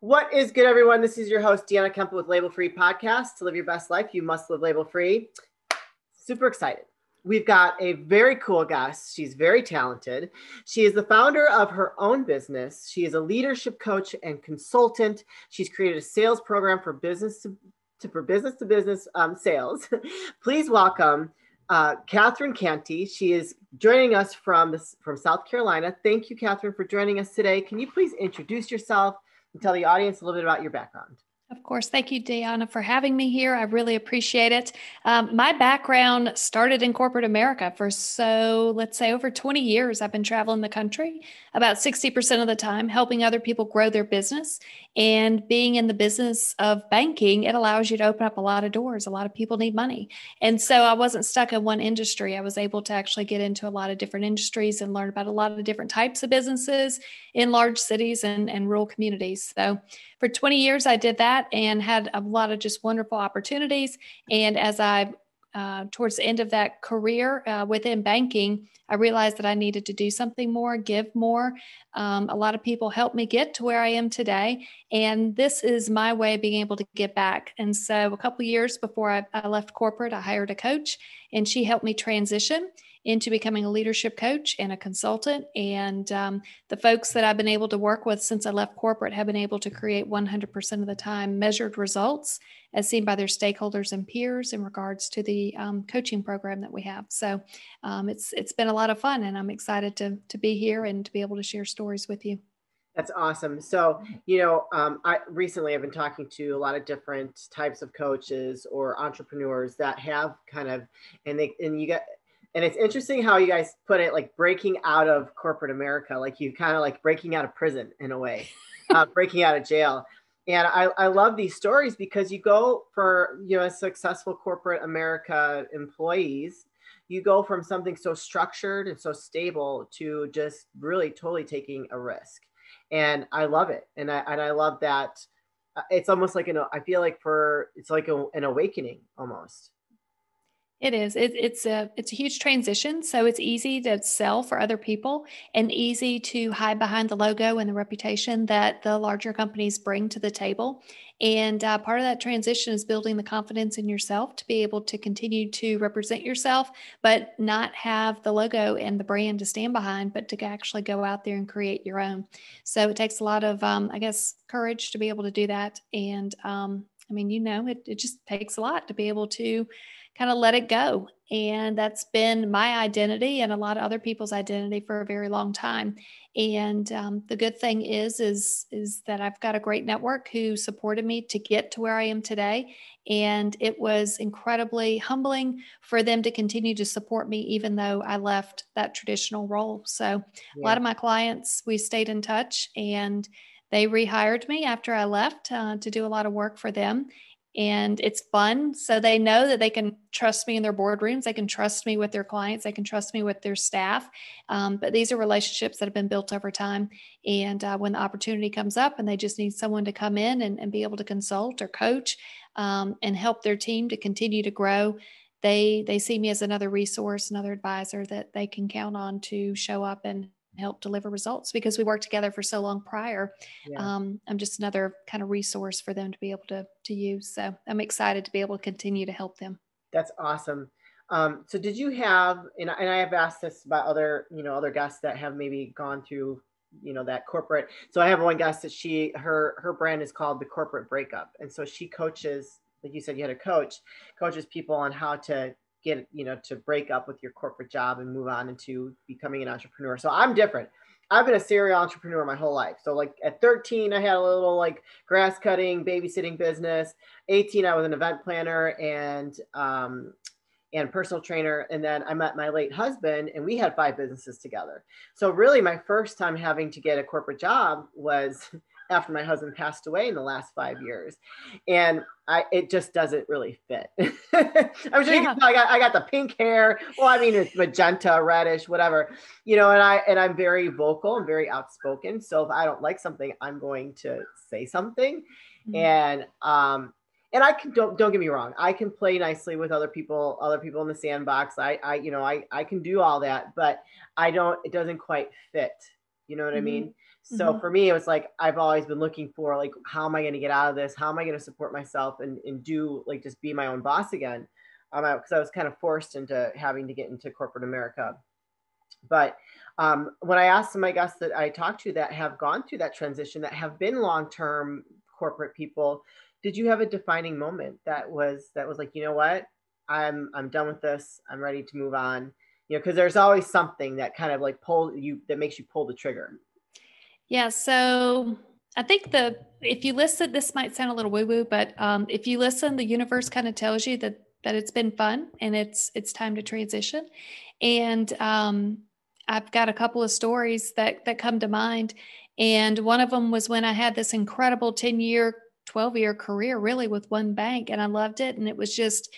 What is good, everyone? This is your host, Deanna Kemple with Label Free Podcast. To live your best life, you must live label free. Super excited. We've got a very cool guest. She's very talented. She is the founder of her own business. She is a leadership coach and consultant. She's created a sales program for business to, to for business to business um, sales. Please welcome uh, Catherine Canty. She is joining us from from South Carolina. Thank you, Catherine, for joining us today. Can you please introduce yourself tell the audience a little bit about your background. Of course. Thank you, Deanna, for having me here. I really appreciate it. Um, my background started in corporate America for so, let's say, over 20 years. I've been traveling the country about 60% of the time, helping other people grow their business. And being in the business of banking, it allows you to open up a lot of doors. A lot of people need money. And so I wasn't stuck in one industry. I was able to actually get into a lot of different industries and learn about a lot of different types of businesses in large cities and, and rural communities. So for 20 years, I did that and had a lot of just wonderful opportunities. And as I uh, towards the end of that career uh, within banking, I realized that I needed to do something more, give more. Um, a lot of people helped me get to where I am today, and this is my way of being able to give back. And so, a couple years before I, I left corporate, I hired a coach, and she helped me transition into becoming a leadership coach and a consultant. And um, the folks that I've been able to work with since I left corporate have been able to create 100% of the time measured results as seen by their stakeholders and peers in regards to the um, coaching program that we have. So um, it's it's been a lot of fun, and I'm excited to to be here and to be able to share stories with you. That's awesome. So, you know, um, I recently I've been talking to a lot of different types of coaches or entrepreneurs that have kind of, and they, and you get, and it's interesting how you guys put it like breaking out of corporate america like you kind of like breaking out of prison in a way uh, breaking out of jail. And I, I love these stories because you go for you know a successful corporate america employees you go from something so structured and so stable to just really totally taking a risk. And i love it. And i and i love that uh, it's almost like an i feel like for it's like a, an awakening almost it is. It, it's a it's a huge transition. So it's easy to sell for other people and easy to hide behind the logo and the reputation that the larger companies bring to the table. And uh, part of that transition is building the confidence in yourself to be able to continue to represent yourself, but not have the logo and the brand to stand behind, but to actually go out there and create your own. So it takes a lot of, um, I guess, courage to be able to do that. And um, I mean, you know, it, it just takes a lot to be able to kind of let it go. And that's been my identity and a lot of other people's identity for a very long time. And um, the good thing is, is, is that I've got a great network who supported me to get to where I am today. And it was incredibly humbling for them to continue to support me, even though I left that traditional role. So yeah. a lot of my clients, we stayed in touch and they rehired me after I left uh, to do a lot of work for them and it's fun. So they know that they can trust me in their boardrooms. They can trust me with their clients. They can trust me with their staff. Um, but these are relationships that have been built over time. And uh, when the opportunity comes up and they just need someone to come in and, and be able to consult or coach um, and help their team to continue to grow, they they see me as another resource, another advisor that they can count on to show up and help deliver results because we worked together for so long prior. Yeah. Um, I'm just another kind of resource for them to be able to to use. So I'm excited to be able to continue to help them. That's awesome. Um, so did you have and, and I have asked this about other you know other guests that have maybe gone through you know that corporate so i have one guest that she her her brand is called the corporate breakup and so she coaches like you said you had a coach coaches people on how to get you know to break up with your corporate job and move on into becoming an entrepreneur. So i'm different. I've been a serial entrepreneur my whole life. So like at 13 i had a little like grass cutting babysitting business. 18 i was an event planner and um and personal trainer. And then i met my late husband and we had five businesses together. So really my first time having to get a corporate job was after my husband passed away in the last five years. And I it just doesn't really fit. I'm sure yeah. I got I got the pink hair. Well, I mean it's magenta, reddish, whatever. You know, and I and I'm very vocal and very outspoken. So if I don't like something, I'm going to say something. Mm-hmm. And um and I can don't don't get me wrong, I can play nicely with other people, other people in the sandbox. I I you know, I I can do all that, but I don't it doesn't quite fit. You know what mm-hmm. I mean? So mm-hmm. for me, it was like I've always been looking for like how am I going to get out of this? How am I going to support myself and and do like just be my own boss again? Um, because I was kind of forced into having to get into corporate America. But um, when I asked some of my guests that I talked to that have gone through that transition, that have been long term corporate people, did you have a defining moment that was that was like you know what I'm I'm done with this. I'm ready to move on. You know, because there's always something that kind of like pull you that makes you pull the trigger. Yeah. So I think the if you listen, this might sound a little woo woo, but um, if you listen, the universe kind of tells you that that it's been fun and it's it's time to transition. And um, I've got a couple of stories that that come to mind. And one of them was when I had this incredible 10 year, 12 year career really with one bank and I loved it. And it was just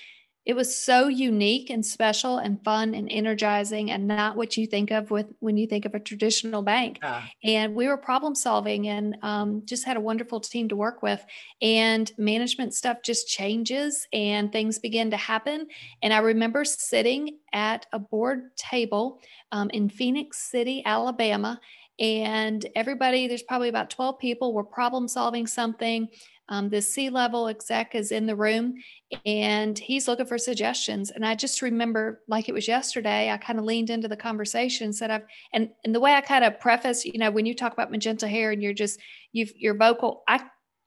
it was so unique and special and fun and energizing and not what you think of with when you think of a traditional bank. And we were problem solving and um, just had a wonderful team to work with. And management stuff just changes and things begin to happen. And i remember sitting at a board table um, in Phenix city alabama. And everybody there's probably about 12 people were problem solving something um, the C level exec is in the room and he's looking for suggestions. And I just remember, like it was yesterday, I kind of leaned into the conversation, and said, "I've," and and the way I kind of preface, you know, when you talk about magenta hair and you're just you've you're vocal, I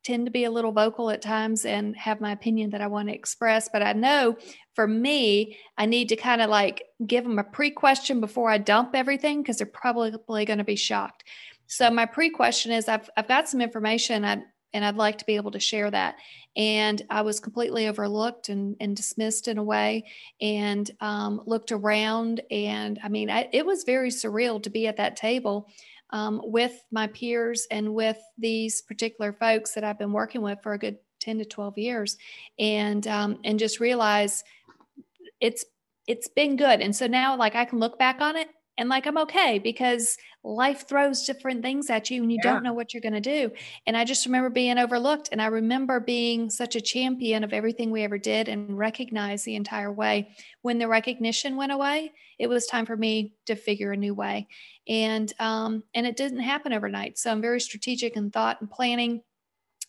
tend to be a little vocal at times and have my opinion that I want to express. But I know for me, I need to kind of like give them a pre question before I dump everything because they're probably going to be shocked. So my pre question is I've, I've got some information. I, and I'd like to be able to share that. And I was completely overlooked and, and dismissed in a way, and um, looked around. And I mean, I, it was very surreal to be at that table um, with my peers and with these particular folks that I've been working with for a good 10 to 12 years, and um, and just realize it's it's been good. And so now, like, I can look back on it and like I'm okay because life throws different things at you and you yeah. don't know what you're going to do. And I just remember being overlooked and I remember being such a champion of everything we ever did and recognized the entire way. When the recognition went away, it was time for me to figure a new way. And um and it didn't happen overnight. So I'm very strategic in thought and planning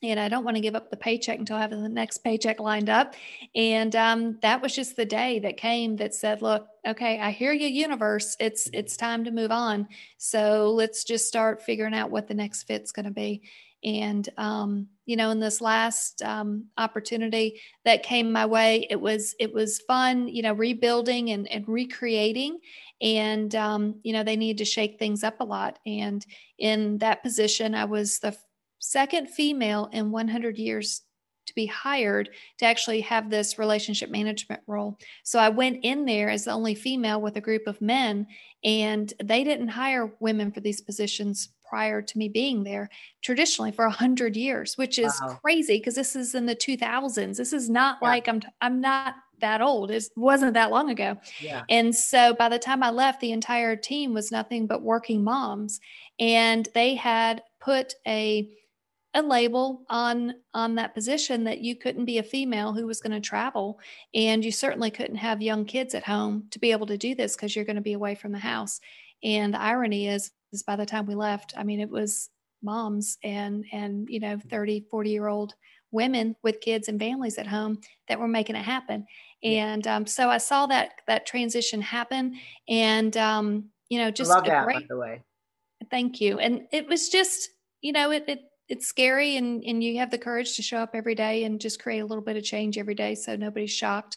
and I don't want to give up the paycheck until I have the next paycheck lined up. And um, that was just the day that came that said, "Look, okay, I hear you, universe. It's it's time to move on. So let's just start figuring out what the next fit's going to be." And um, you know, in this last um, opportunity that came my way, it was it was fun. You know, rebuilding and, and recreating, and um, you know, they needed to shake things up a lot. And in that position, I was the second female in 100 years to be hired to actually have this relationship management role. So I went in there as the only female with a group of men, and they didn't hire women for these positions prior to me being there traditionally for 100 years which is wow. crazy because this is in the 2000s this is not yeah. like i'm i'm not that old it wasn't that long ago yeah. and so by the time i left the entire team was nothing but working moms and they had put a a label on on that position that you couldn't be a female who was going to travel and you certainly couldn't have young kids at home to be able to do this because you're going to be away from the house. And the irony is is by the time we left i mean it was moms and and you know 30 40 year old women with kids and families at home that were making it happen. And um, so i saw that that transition happen and um, you know just I love that great, by the way. Thank you. And it was just you know it, it it's scary and and you have the courage to show up every day and just create a little bit of change every day so nobody's shocked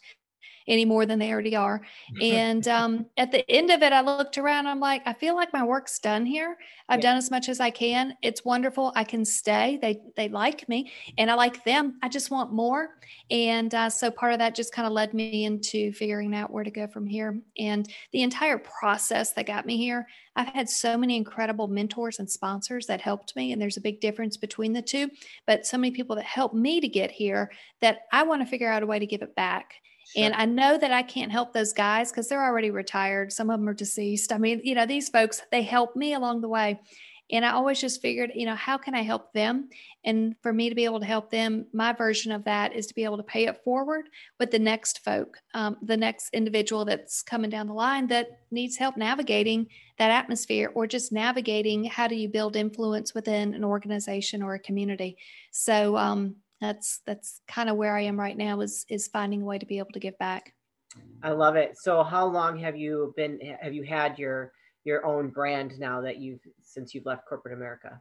any more than they already are. And um, at the end of it, I looked around. I'm like, I feel like my work's done here. I've yeah. done as much as I can. It's wonderful. I can stay. They they like me, and I like them. I just want more. And uh, so part of that just kind of led me into figuring out where to go from here. And the entire process that got me here, I've had so many incredible mentors and sponsors that helped me, and there's a big difference between the two. But so many people that helped me to get here that I want to figure out a way to give it back. And I know that I can't help those guys because they're already retired. Some of them are deceased. I mean, you know, these folks, they help me along the way. And I always just figured, you know, how can I help them? And for me to be able to help them, my version of that is to be able to pay it forward with the next folk, um, the next individual that's coming down the line that needs help navigating that atmosphere or just navigating how do you build influence within an organization or a community. So um, that's that's kind of where I am right now is is finding a way to be able to give back. I love it. So how long have you been have you had your your own brand now that you've since you've left corporate America?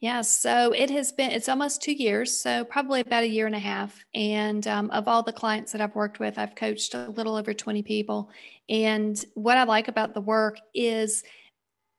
Yeah, so it has been, it's almost two years, so probably about a year and a half. And um, of all the clients that I've worked with, I've coached a little over 20 people. And what I like about the work is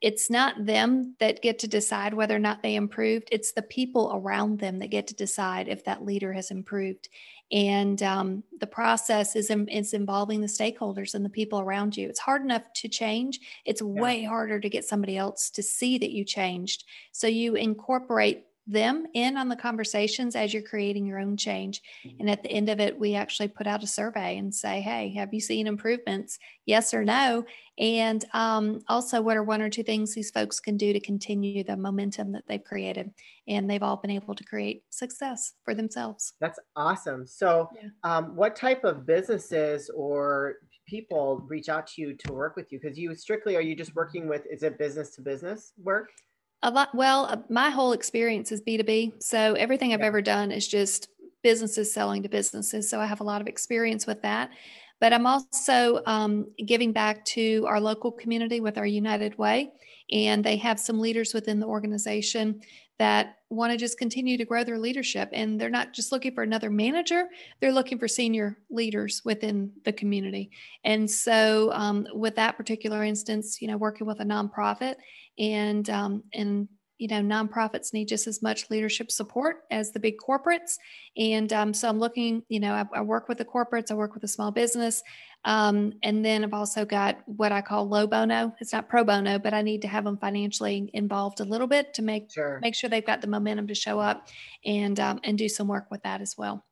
it's not them that get to decide whether or not they improved, it's the people around them that get to decide if that leader has improved. And um, the process is, is involving the stakeholders and the people around you. It's hard enough to change. It's yeah. way harder to get somebody else to see that you changed. So you incorporate them in on the conversations as you're creating your own change. Mm-hmm. And at the end of it, we actually put out a survey and say, hey, have you seen improvements? Yes or no? And um, also, what are one or two things these folks can do to continue the momentum that they've created? And they've all been able to create success for themselves. That's awesome. So, yeah. um, what type of businesses or people reach out to you to work with you? Because you strictly are you just working with, is it business to business work? A lot. Well, uh, my whole experience is B2B. So everything I've yeah. ever done is just businesses selling to businesses. So I have a lot of experience with that. But I'm also um, giving back to our local community with our United Way. And they have some leaders within the organization that want to just continue to grow their leadership. And they're not just looking for another manager, they're looking for senior leaders within the community. And so, um, with that particular instance, you know, working with a nonprofit and um, and you know nonprofits need just as much leadership support as the big corporates and um, so i'm looking you know I, I, work with the corporates i work with a small business um, and then i've also got what i call low bono it's not pro bono but i need to have them financially involved a little bit to make sure make sure they've got the momentum to show up and um, and do some work with that as well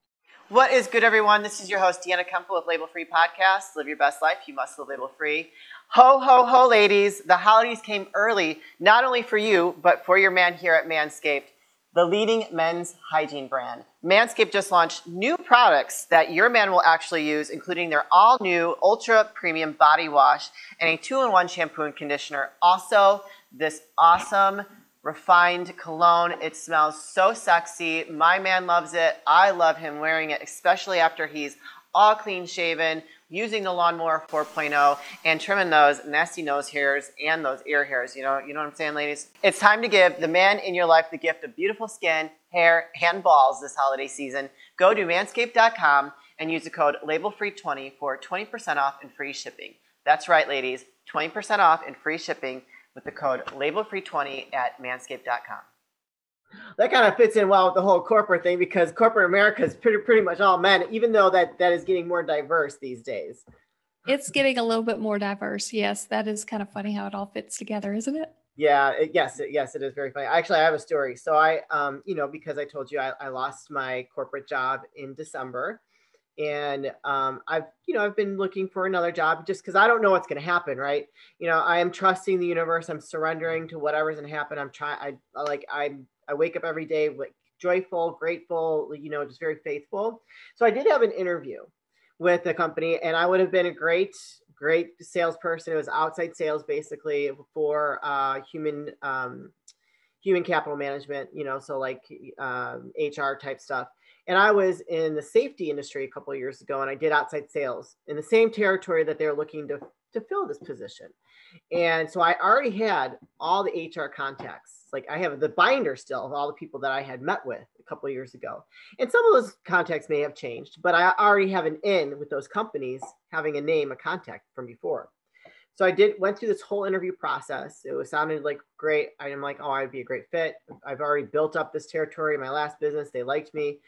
what is good, everyone? This is your host, Deanna Kemple with Label Free Podcast. Live your best life. You must live label free. Ho, ho, ho, ladies. The holidays came early, not only for you, but for your man here at Manscaped, the leading men's hygiene brand. Manscaped just launched new products that your man will actually use, including their all new ultra premium body wash and a two in one shampoo and conditioner. Also, this awesome refined cologne. It smells so sexy. My man loves it. I love him wearing it, especially after he's all clean shaven using the lawnmower 4.0 and trimming those nasty nose hairs and those ear hairs. You know, you know what I'm saying, ladies? It's time to give the man in your life the gift of beautiful skin, hair, and balls this holiday season. Go to manscaped.com and use the code labelfree20 for 20% off and free shipping. That's right, ladies, 20% off and free shipping with the code labelfree20 at manscaped.com that kind of fits in well with the whole corporate thing because corporate America is pretty pretty much all men, even though that that is getting more diverse these days. It's getting a little bit more diverse. Yes, that is kind of funny how it all fits together, isn't it? Yeah, it, yes, it, yes, it is very funny. Actually, I have a story. So I, um, you know, because I told you I, I lost my corporate job in December, and um, I've, you know, I've been looking for another job just because I don't know what's going to happen, right? You know, I am trusting the universe. I'm surrendering to whatever's going to happen. I'm trying. I like. I'm I wake up every day like joyful, grateful, you know, just very faithful. So I did have an interview with the company, and I would have been a great, great salesperson. It was outside sales basically for uh, human um, human capital management, you know, so like um, HR type stuff. And I was in the safety industry a couple years ago, and I did outside sales in the same territory that they're looking to to fill this position. And so I already had all the HR contacts like I have the binder still of all the people that I had met with a couple years ago. And some of those contacts may have changed, but I already have an in with those companies having a name, a contact from before. So I did went through this whole interview process. It was sounded like great. I'm like, oh, I'd be a great fit. I've already built up this territory in my last business. They liked me.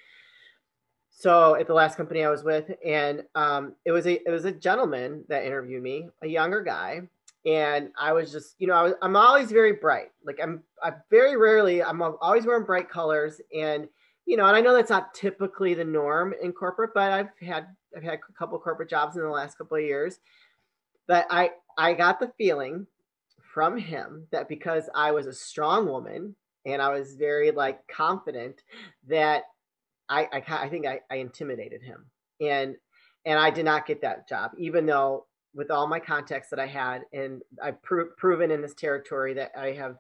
So at the last company I was with, and um, it was a it was a gentleman that interviewed me, a younger guy, and I was just, you know, I was, I'm always very bright. Like I'm, I very rarely, I'm always wearing bright colors, and you know, and I know that's not typically the norm in corporate, but I've had, I've had a couple corporate jobs in the last couple of years. But I, I got the feeling from him that because I was a strong woman and I was very like confident that I I, I think I, I intimidated him and and I did not get that job even though with all my contacts that I had and I've pro- proven in this territory that I have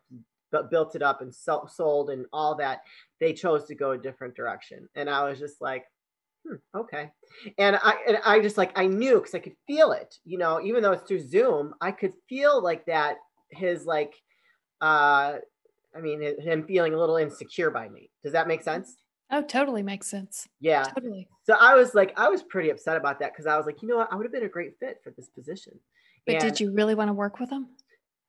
built it up and so- sold and all that they chose to go a different direction. And I was just like hmm, okay. And I and I just like I knew because I could feel it you know even though it's through Zoom I could feel like that his like uh I mean him feeling a little insecure by me. Does that make sense Oh, totally makes sense. Yeah. Totally. So I was like, I was pretty upset about that because I was like, you know what? I would have been a great fit for this position. But and did you really want to work with him?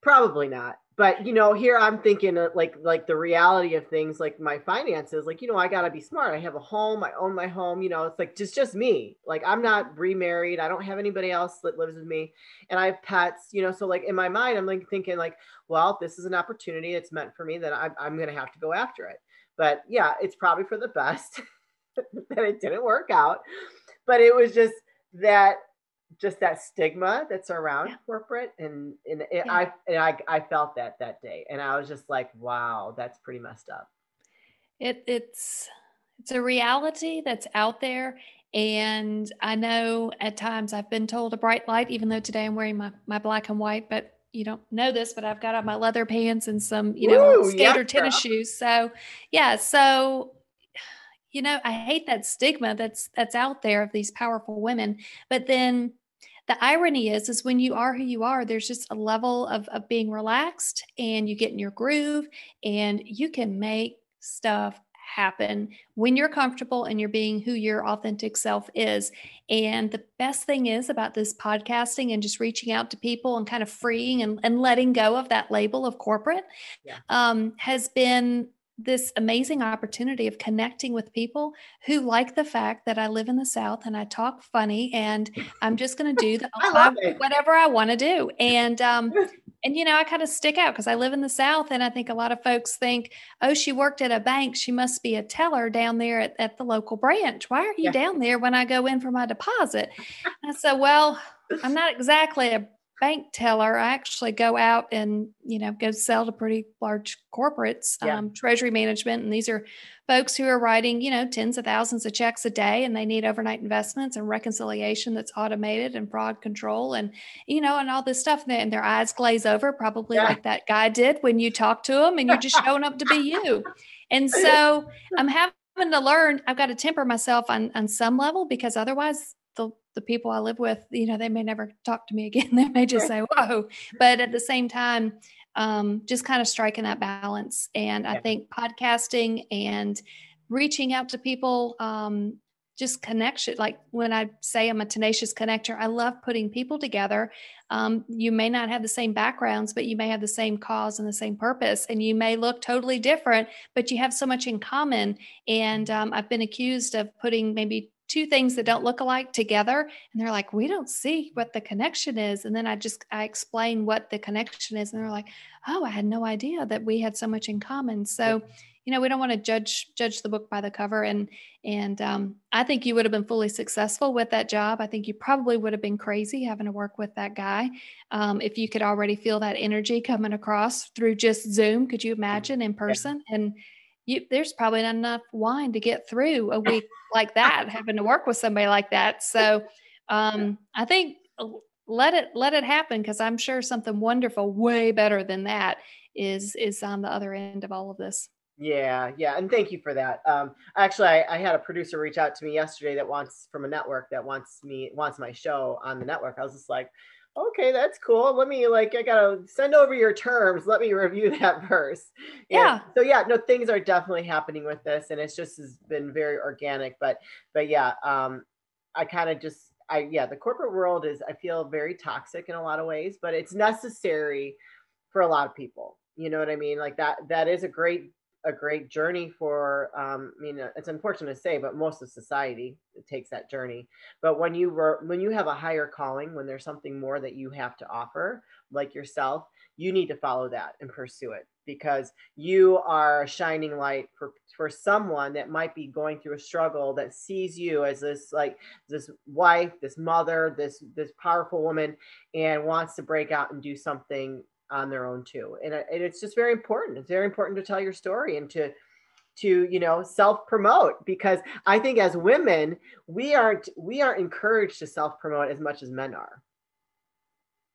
Probably not. But you know, here I'm thinking uh, like like the reality of things, like my finances. Like you know, I gotta be smart. I have a home. I own my home. You know, it's like just just me. Like I'm not remarried. I don't have anybody else that lives with me, and I have pets. You know, so like in my mind, I'm like thinking like, well, this is an opportunity. It's meant for me. That I'm I'm gonna have to go after it. But yeah, it's probably for the best that it didn't work out. But it was just that just that stigma that's around yeah. corporate and and it, yeah. I and I I felt that that day and I was just like wow that's pretty messed up. It it's it's a reality that's out there and I know at times I've been told a bright light even though today I'm wearing my my black and white but you don't know this, but I've got on my leather pants and some, you know, Ooh, skater yeah, tennis girl. shoes. So, yeah, so you know, I hate that stigma that's that's out there of these powerful women. But then the irony is is when you are who you are, there's just a level of of being relaxed and you get in your groove and you can make stuff happen when you're comfortable and you're being who your authentic self is. And the best thing is about this podcasting and just reaching out to people and kind of freeing and, and letting go of that label of corporate yeah. um, has been this amazing opportunity of connecting with people who like the fact that I live in the South and I talk funny and I'm just going to do the, I whatever I want to do. And um, and you know i kind of stick out because i live in the south and i think a lot of folks think oh she worked at a bank. She must be a teller down there at, at the local branch. Why are you yeah. down there when i go in for my deposit? I said well i'm not exactly a bank teller i actually go out and you know go sell to pretty large corporates yeah. um, treasury management and these are folks who are writing you know tens of thousands of checks a day and they need overnight investments and reconciliation that's automated and fraud control and you know and all this stuff and their eyes glaze over probably yeah. like that guy did when you talk to them and you're just showing up to be you and so i'm having to learn i've got to temper myself on on some level because otherwise the people I live with, you know, they may never talk to me again. They may just say, "Whoa!" But at the same time, um, just kind of striking that balance. And yeah. I think podcasting and reaching out to people, um, just connection. Like when I say I'm a tenacious connector, I love putting people together. Um, you may not have the same backgrounds, but you may have the same cause and the same purpose, and you may look totally different, but you have so much in common. And um, I've been accused of putting maybe two things that don't look alike together and they're like we don't see what the connection is. And then i just i explain what the connection is and they're like oh i had no idea that we had so much in common. So you know we don't want to judge judge the book by the cover and and um, i think you would have been fully successful with that job. I think you probably would have been crazy having to work with that guy um, if you could already feel that energy coming across through just zoom. Could you imagine in person? And you, there's probably not enough wine to get through a week like that, having to work with somebody like that. So um, I think let it let it happen because I'm sure something wonderful, way better than that, is is on the other end of all of this. Yeah, yeah, and thank you for that. Um, actually, I, I, had a producer reach out to me yesterday that wants from a network that wants me wants my show on the network. I was just like, okay, that's cool. Let me like I gotta send over your terms. Let me review that first. Yeah. So yeah, no, things are definitely happening with this, and it's just has been very organic. But but yeah, um, I kind of just I yeah, the corporate world is I feel very toxic in a lot of ways, but it's necessary for a lot of people. You know what I mean? Like that that is a great a great journey for um, i mean it's unfortunate to say but most of society takes that journey. But when you were when you have a higher calling when there's something more that you have to offer like yourself you need to follow that and pursue it because you are a shining light for for someone that might be going through a struggle that sees you as this like this wife this mother this this powerful woman and wants to break out and do something on their own too. And, and it's just very important. It's very important to tell your story and to to you know self promote because I think as women we aren't we aren't encouraged to self promote as much as men are.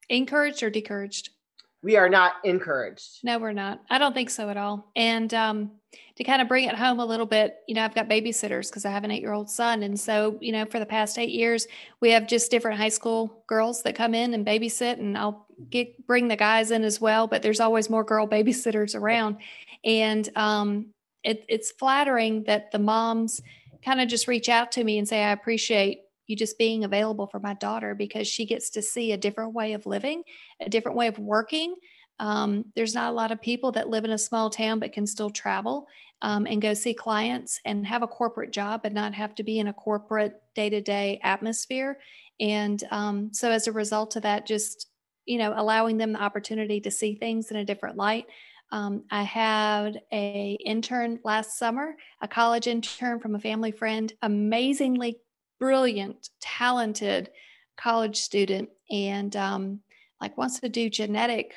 Encouraged or discouraged? We are not encouraged. No, we're not. I don't think so at all. And um, to kind of bring it home a little bit, you know, I've got babysitters because I have an eight year old son. And so, you know, for the past eight years, we have just different high school girls that come in and babysit, and I'll get bring the guys in as well. But there's always more girl babysitters around. And um, it, it's flattering that the moms kind of just reach out to me and say, I appreciate you just being available for my daughter because she gets to see a different way of living, a different way of working. Um, there's not a lot of people that live in a small town but can still travel um, and go see clients and have a corporate job and not have to be in a corporate day to day atmosphere. And um, so, as a result of that, just you know, allowing them the opportunity to see things in a different light. Um, I had a intern last summer, a college intern from a family friend, amazingly brilliant, talented college student, and um, like wants to do genetic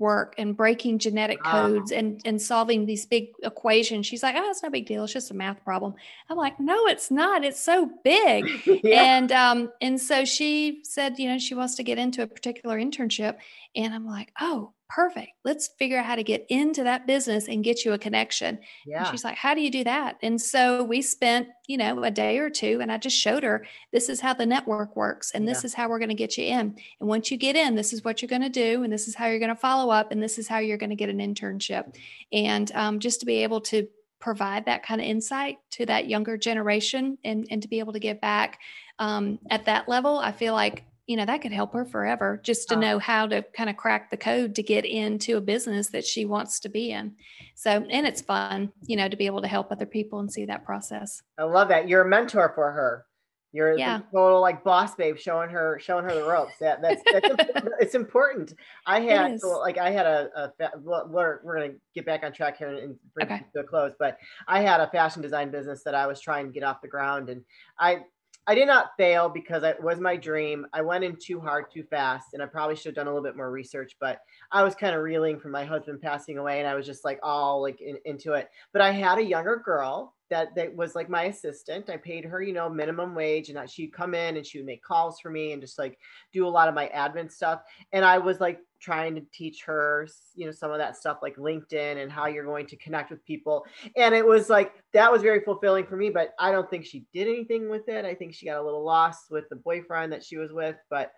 work and breaking genetic codes and and solving these big equations. She's like, "Oh, it's no big deal. It's just a math problem." I'm like, "No, it's not. It's so big." yeah. And um and so she said, you know, she wants to get into a particular internship, and I'm like, "Oh, perfect. Let's figure out how to get into that business and get you a connection. Yeah. And she's like, How do you do that? And so we spent, you know, a day or two and I just showed her this is how the network works and this yeah. is how we're going to get you in. And once you get in, this is what you're going to do and this is how you're going to follow up and this is how you're going to get an internship. And um, just to be able to provide that kind of insight to that younger generation and, and to be able to give back um, at that level, I feel like you know that could help her forever just to uh-huh. know how to kind of crack the code to get into a business that she wants to be in. So and it's fun you know to be able to help other people and see that process. I love that. You're a mentor for her. You're yeah. total like boss babe showing her showing her the ropes. That that's, that's it's important. I had so, like i had a, a we're, we're gonna get back on track here and bring okay. it to a close but i had a fashion design business that i was trying to get off the ground and i I did not fail because it was my dream. I went in too hard, too fast, and I probably should have done a little bit more research. But I was kind of reeling from my husband passing away, and I was just like all like in, into it. But I had a younger girl that that was like my assistant. I paid her, you know, minimum wage, and that she'd come in and she would make calls for me and just like do a lot of my admin stuff. And I was like trying to teach her, you know, some of that stuff like LinkedIn and how you're going to connect with people. And it was like that was very fulfilling for me. But I don't think she did anything with it. I think she got a little lost with the boyfriend that she was with, but.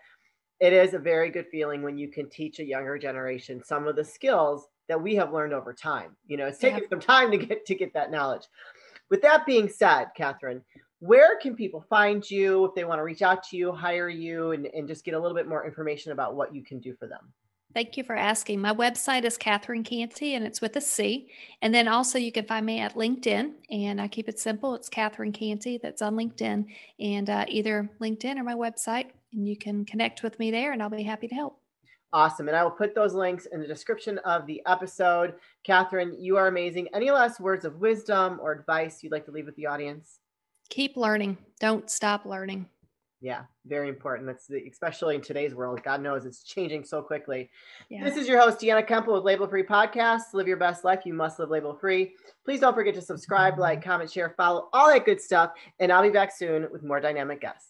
It is a very good feeling when you can teach a younger generation some of the skills that we have learned over time. You know, it's taken yeah. some time to get to get that knowledge. With that being said, Catherine, where can people find you if they want to reach out to you, hire you, and, and just get a little bit more information about what you can do for them? Thank you for asking. My website is Catherine Canty and it's with a C. And then also you can find me at LinkedIn and I keep it simple. It's Catherine Canty that's on LinkedIn and uh, either LinkedIn or my website. And you can connect with me there and I'll be happy to help. Awesome. And I will put those links in the description of the episode. Catherine, you are amazing. Any last words of wisdom or advice you'd like to leave with the audience? Keep learning. Don't stop learning. Yeah, very important. That's the, especially in today's world. God knows it's changing so quickly. Yeah. This is your host, Deanna Kemple with Label Free Podcast. Live your best life. You must live label free. Please don't forget to subscribe, like, comment, share, follow, all that good stuff. And I'll be back soon with more dynamic guests.